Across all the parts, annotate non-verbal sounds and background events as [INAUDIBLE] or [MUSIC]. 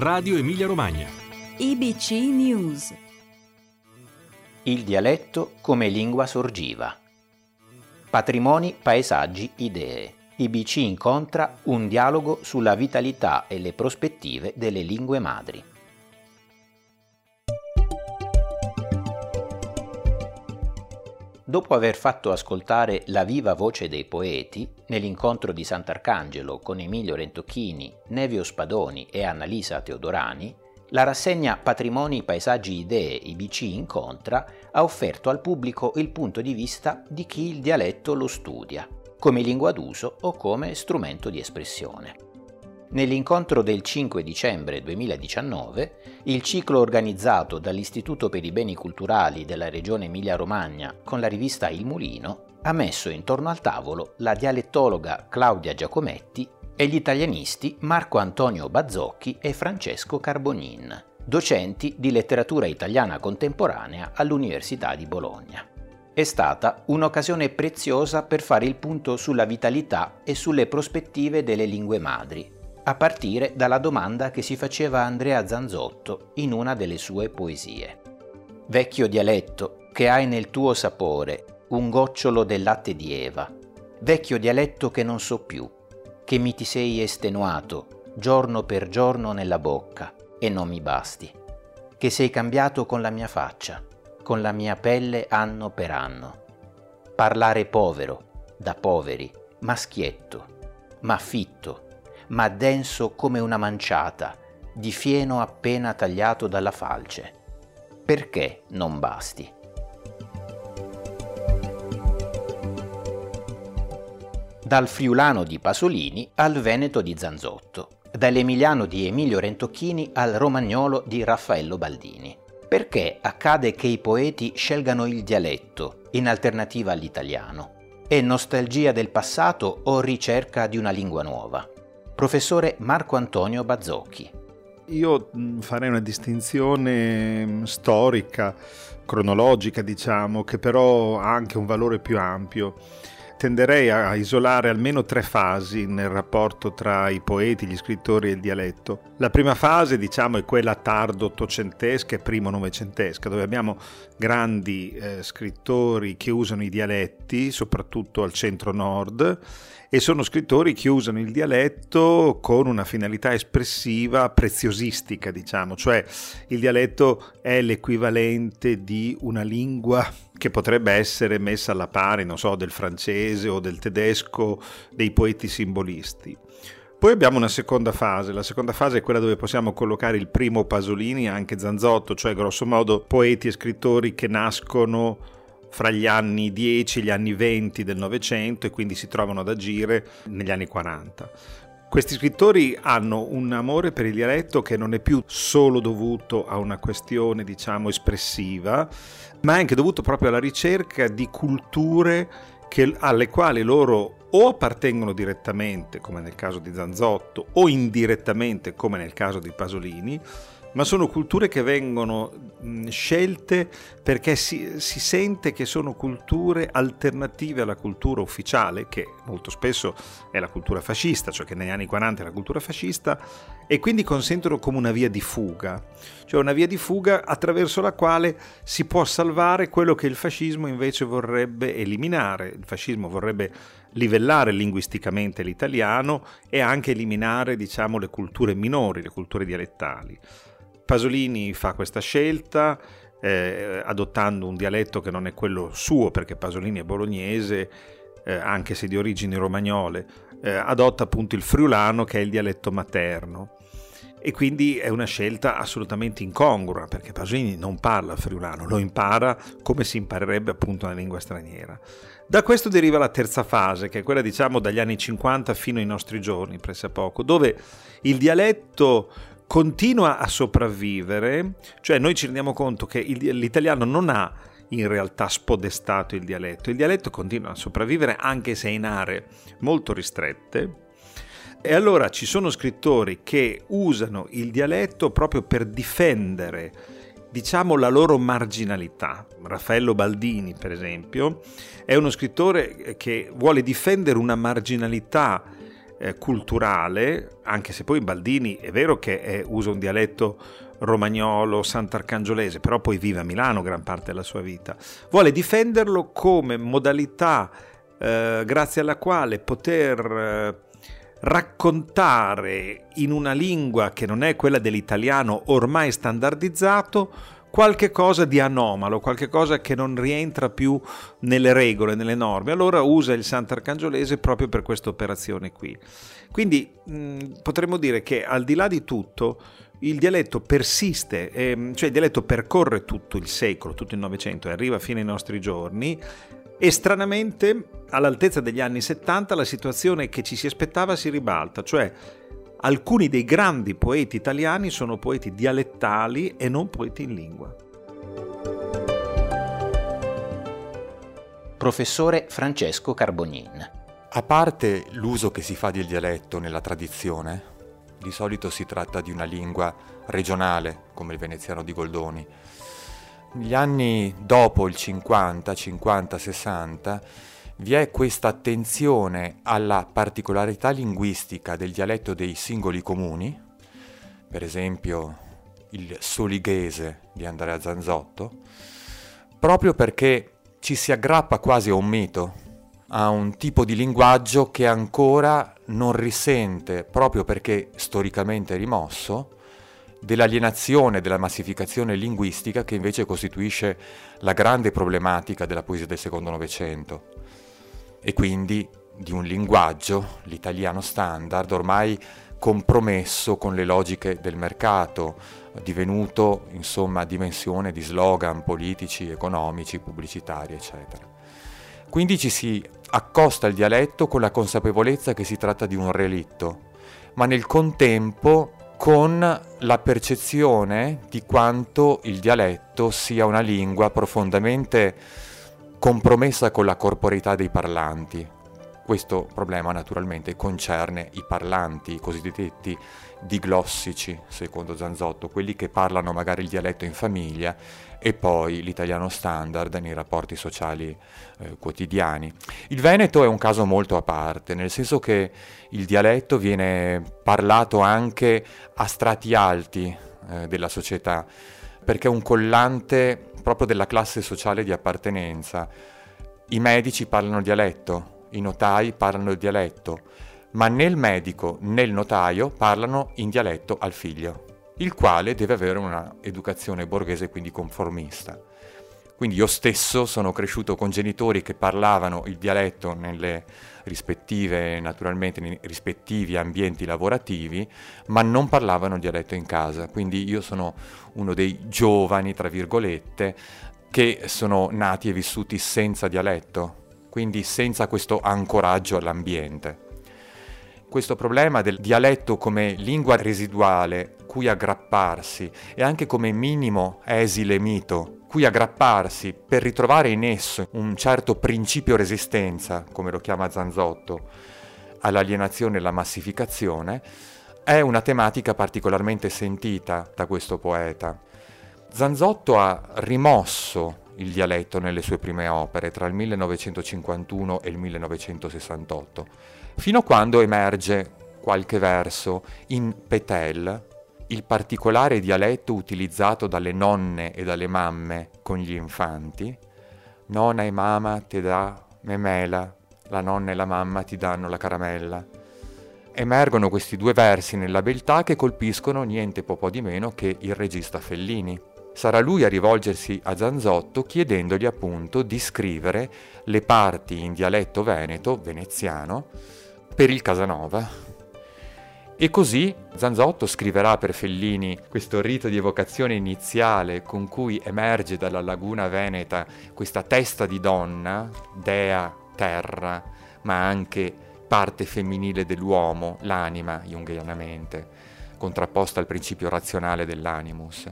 Radio Emilia Romagna. IBC News. Il dialetto come lingua sorgiva. Patrimoni, paesaggi, idee. IBC incontra un dialogo sulla vitalità e le prospettive delle lingue madri. Dopo aver fatto ascoltare la viva voce dei poeti, nell'incontro di Sant'Arcangelo con Emilio Rentocchini, Nevio Spadoni e Annalisa Teodorani, la rassegna Patrimoni, Paesaggi, Idee IBC Incontra ha offerto al pubblico il punto di vista di chi il dialetto lo studia, come lingua d'uso o come strumento di espressione. Nell'incontro del 5 dicembre 2019, il ciclo organizzato dall'Istituto per i Beni Culturali della Regione Emilia-Romagna con la rivista Il Mulino ha messo intorno al tavolo la dialettologa Claudia Giacometti e gli italianisti Marco Antonio Bazzocchi e Francesco Carbonin, docenti di letteratura italiana contemporanea all'Università di Bologna. È stata un'occasione preziosa per fare il punto sulla vitalità e sulle prospettive delle lingue madri a partire dalla domanda che si faceva Andrea Zanzotto in una delle sue poesie. Vecchio dialetto, che hai nel tuo sapore un gocciolo del latte di Eva, vecchio dialetto che non so più, che mi ti sei estenuato giorno per giorno nella bocca e non mi basti, che sei cambiato con la mia faccia, con la mia pelle anno per anno. Parlare povero, da poveri, ma schietto, ma fitto, ma denso come una manciata, di fieno appena tagliato dalla falce. Perché non basti? Dal friulano di Pasolini al veneto di Zanzotto, dall'emiliano di Emilio Rentocchini al romagnolo di Raffaello Baldini. Perché accade che i poeti scelgano il dialetto in alternativa all'italiano? È nostalgia del passato o ricerca di una lingua nuova? professore Marco Antonio Bazzocchi. Io mm, farei una distinzione mm, storica, cronologica, diciamo, che però ha anche un valore più ampio tenderei a isolare almeno tre fasi nel rapporto tra i poeti, gli scrittori e il dialetto. La prima fase, diciamo, è quella tardo ottocentesca e primo novecentesca, dove abbiamo grandi eh, scrittori che usano i dialetti, soprattutto al centro-nord, e sono scrittori che usano il dialetto con una finalità espressiva preziosistica, diciamo, cioè il dialetto è l'equivalente di una lingua che potrebbe essere messa alla pari, non so, del francese o del tedesco, dei poeti simbolisti. Poi abbiamo una seconda fase, la seconda fase è quella dove possiamo collocare il primo Pasolini e anche Zanzotto, cioè grosso modo poeti e scrittori che nascono fra gli anni 10 e gli anni 20 del Novecento e quindi si trovano ad agire negli anni 40. Questi scrittori hanno un amore per il dialetto che non è più solo dovuto a una questione, diciamo, espressiva, ma è anche dovuto proprio alla ricerca di culture che, alle quali loro o appartengono direttamente, come nel caso di Zanzotto, o indirettamente, come nel caso di Pasolini, ma sono culture che vengono scelte perché si, si, sente che sono culture alternative alla cultura ufficiale, che molto spesso è la cultura fascista, cioè che negli anni 40 è la cultura fascista, e quindi consentono come una via di fuga, cioè una via di fuga attraverso la quale si può salvare quello che il fascismo invece vorrebbe eliminare. Il fascismo vorrebbe livellare linguisticamente l'italiano e anche eliminare, diciamo, le culture minori, le culture dialettali. Pasolini fa questa scelta eh, adottando un dialetto che non è quello suo perché Pasolini è bolognese, eh, anche se di origini romagnole, eh, adotta appunto il friulano che è il dialetto materno e quindi è una scelta assolutamente incongrua perché Pasolini non parla friulano, lo impara come si imparerebbe appunto una lingua straniera. Da questo deriva la terza fase, che è quella diciamo dagli anni 50 fino ai nostri giorni, pressappoco, dove il dialetto continua a sopravvivere, cioè noi ci rendiamo conto che il, l'italiano non ha in realtà spodestato il dialetto, il dialetto continua a sopravvivere anche se in aree molto ristrette. E allora ci sono scrittori che usano il dialetto proprio per difendere, diciamo, la loro marginalità. Raffaello Baldini, per esempio, è uno scrittore che vuole difendere una marginalità eh, culturale, anche se poi Baldini è vero che è, usa un dialetto romagnolo, sant'arcangiolese, però poi vive a Milano gran parte della sua vita. Vuole difenderlo come modalità eh, grazie alla quale poter eh, raccontare in una lingua che non è quella dell'italiano ormai standardizzato qualche cosa di anomalo, qualche cosa che non rientra più nelle regole, nelle norme. Allora usa il Sant'Arcangiolese proprio per questa operazione qui. Quindi mh, potremmo dire che al di là di tutto il dialetto persiste, ehm, cioè il dialetto percorre tutto il secolo, tutto il Novecento e arriva fino ai nostri giorni e stranamente all'altezza degli anni 70 la situazione che ci si aspettava si ribalta, cioè alcuni dei grandi poeti italiani sono poeti dialettali e non poeti in lingua. Professore Francesco Carbognin. A parte l'uso che si fa del dialetto nella tradizione, di solito si tratta di una lingua regionale, come il veneziano di Goldoni. Negli anni dopo il 50, 50, 60, vi è questa attenzione alla particolarità linguistica del dialetto dei singoli comuni, per esempio il solighese di Andrea Zanzotto, proprio perché ci si aggrappa quasi a un mito, a un tipo di linguaggio che ancora non risente, proprio perché storicamente rimosso, dell'alienazione, della massificazione linguistica che invece costituisce la grande problematica della poesia del secondo Novecento e quindi di un linguaggio, l'italiano standard, ormai compromesso con le logiche del mercato, divenuto insomma dimensione di slogan politici, economici, pubblicitari, eccetera. Quindi ci si accosta al dialetto con la consapevolezza che si tratta di un relitto, ma nel contempo con la percezione di quanto il dialetto sia una lingua profondamente compromessa con la corporeità dei parlanti. Questo problema naturalmente concerne i parlanti, i cosiddetti diglossici, secondo Zanzotto, quelli che parlano magari il dialetto in famiglia e poi l'italiano standard nei rapporti sociali eh, quotidiani. Il Veneto è un caso molto a parte, nel senso che il dialetto viene parlato anche a strati alti eh, della società, perché è un collante proprio della classe sociale di appartenenza. I medici parlano dialetto, i notai parlano dialetto, ma né il medico né il notaio parlano in dialetto al figlio il quale deve avere una educazione borghese, quindi conformista. Quindi io stesso sono cresciuto con genitori che parlavano il dialetto nelle rispettive, naturalmente nei rispettivi ambienti lavorativi, ma non parlavano il dialetto in casa. Quindi io sono uno dei giovani, tra virgolette, che sono nati e vissuti senza dialetto, quindi senza questo ancoraggio all'ambiente. Questo problema del dialetto come lingua residuale cui aggrapparsi e anche come minimo esile mito, cui aggrapparsi per ritrovare in esso un certo principio resistenza, come lo chiama Zanzotto, all'alienazione e alla massificazione, è una tematica particolarmente sentita da questo poeta. Zanzotto ha rimosso il dialetto nelle sue prime opere tra il 1951 e il 1968 fino a quando emerge qualche verso in Petel, il particolare dialetto utilizzato dalle nonne e dalle mamme con gli infanti. Nonna e mamma ti dà memela, la nonna e la mamma ti danno la caramella. Emergono questi due versi nella beltà che colpiscono niente po' di meno che il regista Fellini. Sarà lui a rivolgersi a Zanzotto chiedendogli appunto di scrivere le parti in dialetto veneto, veneziano, per il Casanova. E così Zanzotto scriverà per Fellini questo rito di evocazione iniziale con cui emerge dalla laguna veneta questa testa di donna, dea, terra, ma anche parte femminile dell'uomo, l'anima, junghianamente, contrapposta al principio razionale dell'animus.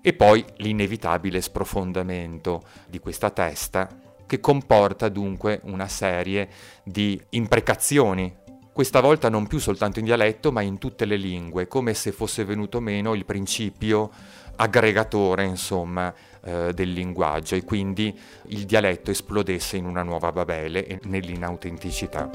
E poi l'inevitabile sprofondamento di questa testa che comporta dunque una serie di imprecazioni questa volta non più soltanto in dialetto, ma in tutte le lingue, come se fosse venuto meno il principio aggregatore, insomma, eh, del linguaggio e quindi il dialetto esplodesse in una nuova Babele e nell'inautenticità.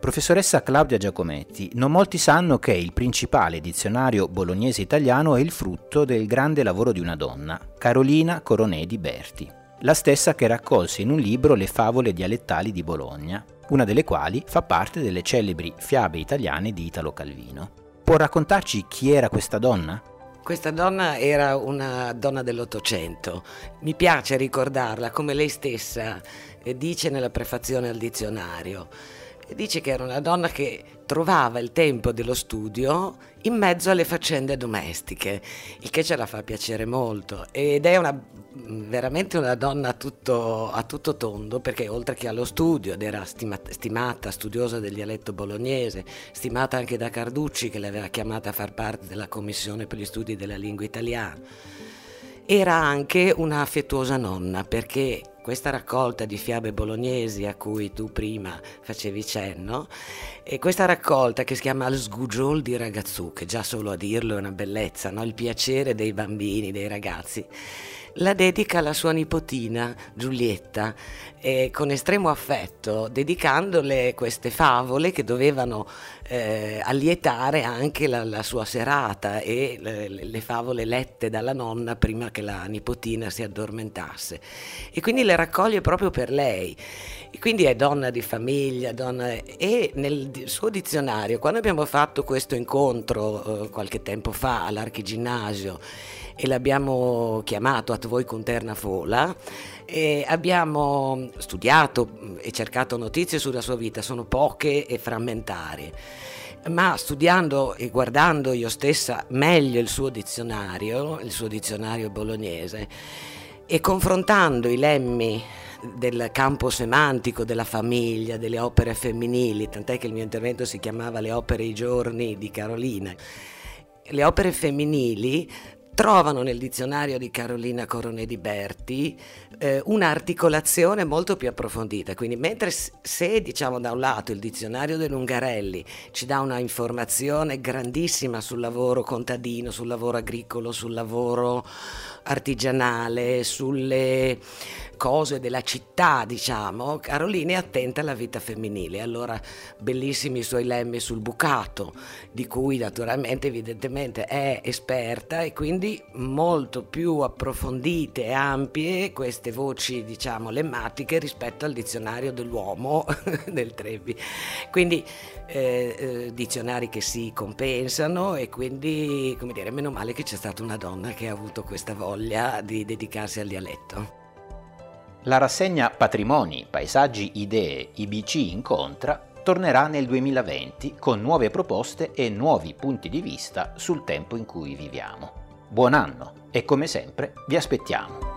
Professoressa Claudia Giacometti, non molti sanno che il principale dizionario bolognese italiano è il frutto del grande lavoro di una donna, Carolina Coronedi Berti, la stessa che raccolse in un libro le favole dialettali di Bologna, una delle quali fa parte delle celebri fiabe italiane di Italo Calvino. Può raccontarci chi era questa donna? Questa donna era una donna dell'Ottocento. Mi piace ricordarla come lei stessa eh, dice nella prefazione al dizionario dice che era una donna che trovava il tempo dello studio in mezzo alle faccende domestiche, il che ce la fa piacere molto. Ed è una, veramente una donna a tutto, a tutto, tondo perché oltre che allo studio ed era stima, stimata, studiosa del dialetto bolognese, stimata anche da Carducci che l'aveva chiamata a far parte della commissione per gli studi della lingua italiana, era anche una affettuosa nonna perché questa raccolta di fiabe bolognesi a cui tu prima facevi cenno, e questa raccolta che si chiama Il sgugiol di ragazzu, che già solo a dirlo è una bellezza, no? il piacere dei bambini, dei ragazzi, la dedica alla sua nipotina Giulietta eh, con estremo affetto, dedicandole queste favole che dovevano eh, allietare anche la, la, sua serata e le, le, favole lette dalla nonna prima che la nipotina si addormentasse. E quindi le raccoglie proprio per lei. Quindi è donna di famiglia, donna... e nel suo dizionario, quando abbiamo fatto questo incontro eh, qualche tempo fa all'archiginnasio, e l'abbiamo chiamato At voi con Terna Fola abbiamo studiato e cercato notizie sulla sua vita, sono poche e frammentarie ma studiando e guardando io stessa meglio il suo dizionario, il suo dizionario bolognese, e confrontando i lemmi del campo semantico della famiglia, delle opere femminili, tant'è che il mio intervento si chiamava Le opere i giorni di Carolina. Le opere femminili trovano nel dizionario di Carolina Corone di Berti eh, un'articolazione molto più approfondita. Quindi, mentre se diciamo da un lato il dizionario dell'Ungarelli ci dà una informazione grandissima sul lavoro contadino, sul lavoro agricolo, sul lavoro artigianale, sulle cose della città, diciamo, Carolina è attenta alla vita femminile. Allora, bellissimi i suoi lemmi sul bucato, di cui naturalmente, evidentemente, è esperta e quindi molto più approfondite e ampie queste voci, diciamo, lemmatiche rispetto al dizionario dell'uomo [LAUGHS] del Trevi. Quindi eh, eh, dizionari che si compensano e quindi, come dire, meno male che c'è stata una donna che ha avuto questa voglia di dedicarsi al dialetto. La rassegna Patrimoni, Paesaggi, Idee, IBC Incontra tornerà nel 2020 con nuove proposte e nuovi punti di vista sul tempo in cui viviamo. Buon anno e come sempre vi aspettiamo.